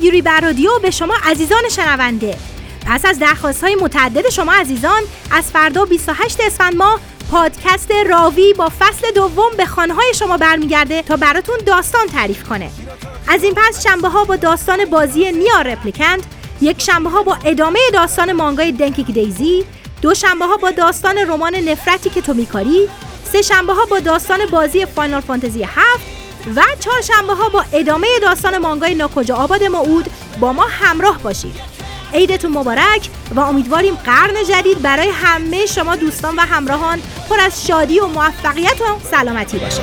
پیگیری بر رادیو به شما عزیزان شنونده. پس از درخواست های متعدد شما عزیزان از فردا 28 اسفند ماه پادکست راوی با فصل دوم به خانه های شما برمیگرده تا براتون داستان تعریف کنه. از این پس شنبه ها با داستان بازی نیا رپلیکند یک شنبه ها با ادامه داستان مانگای دنکیک دیزی دو شنبه ها با داستان رمان نفرتی که تو میکاری سه شنبه ها با داستان بازی فاینال فانتزی 7 و چهار شنبه ها با ادامه داستان مانگای ناکجا آباد ماعود با ما همراه باشید. عیدتون مبارک و امیدواریم قرن جدید برای همه شما دوستان و همراهان پر از شادی و موفقیت و سلامتی باشه.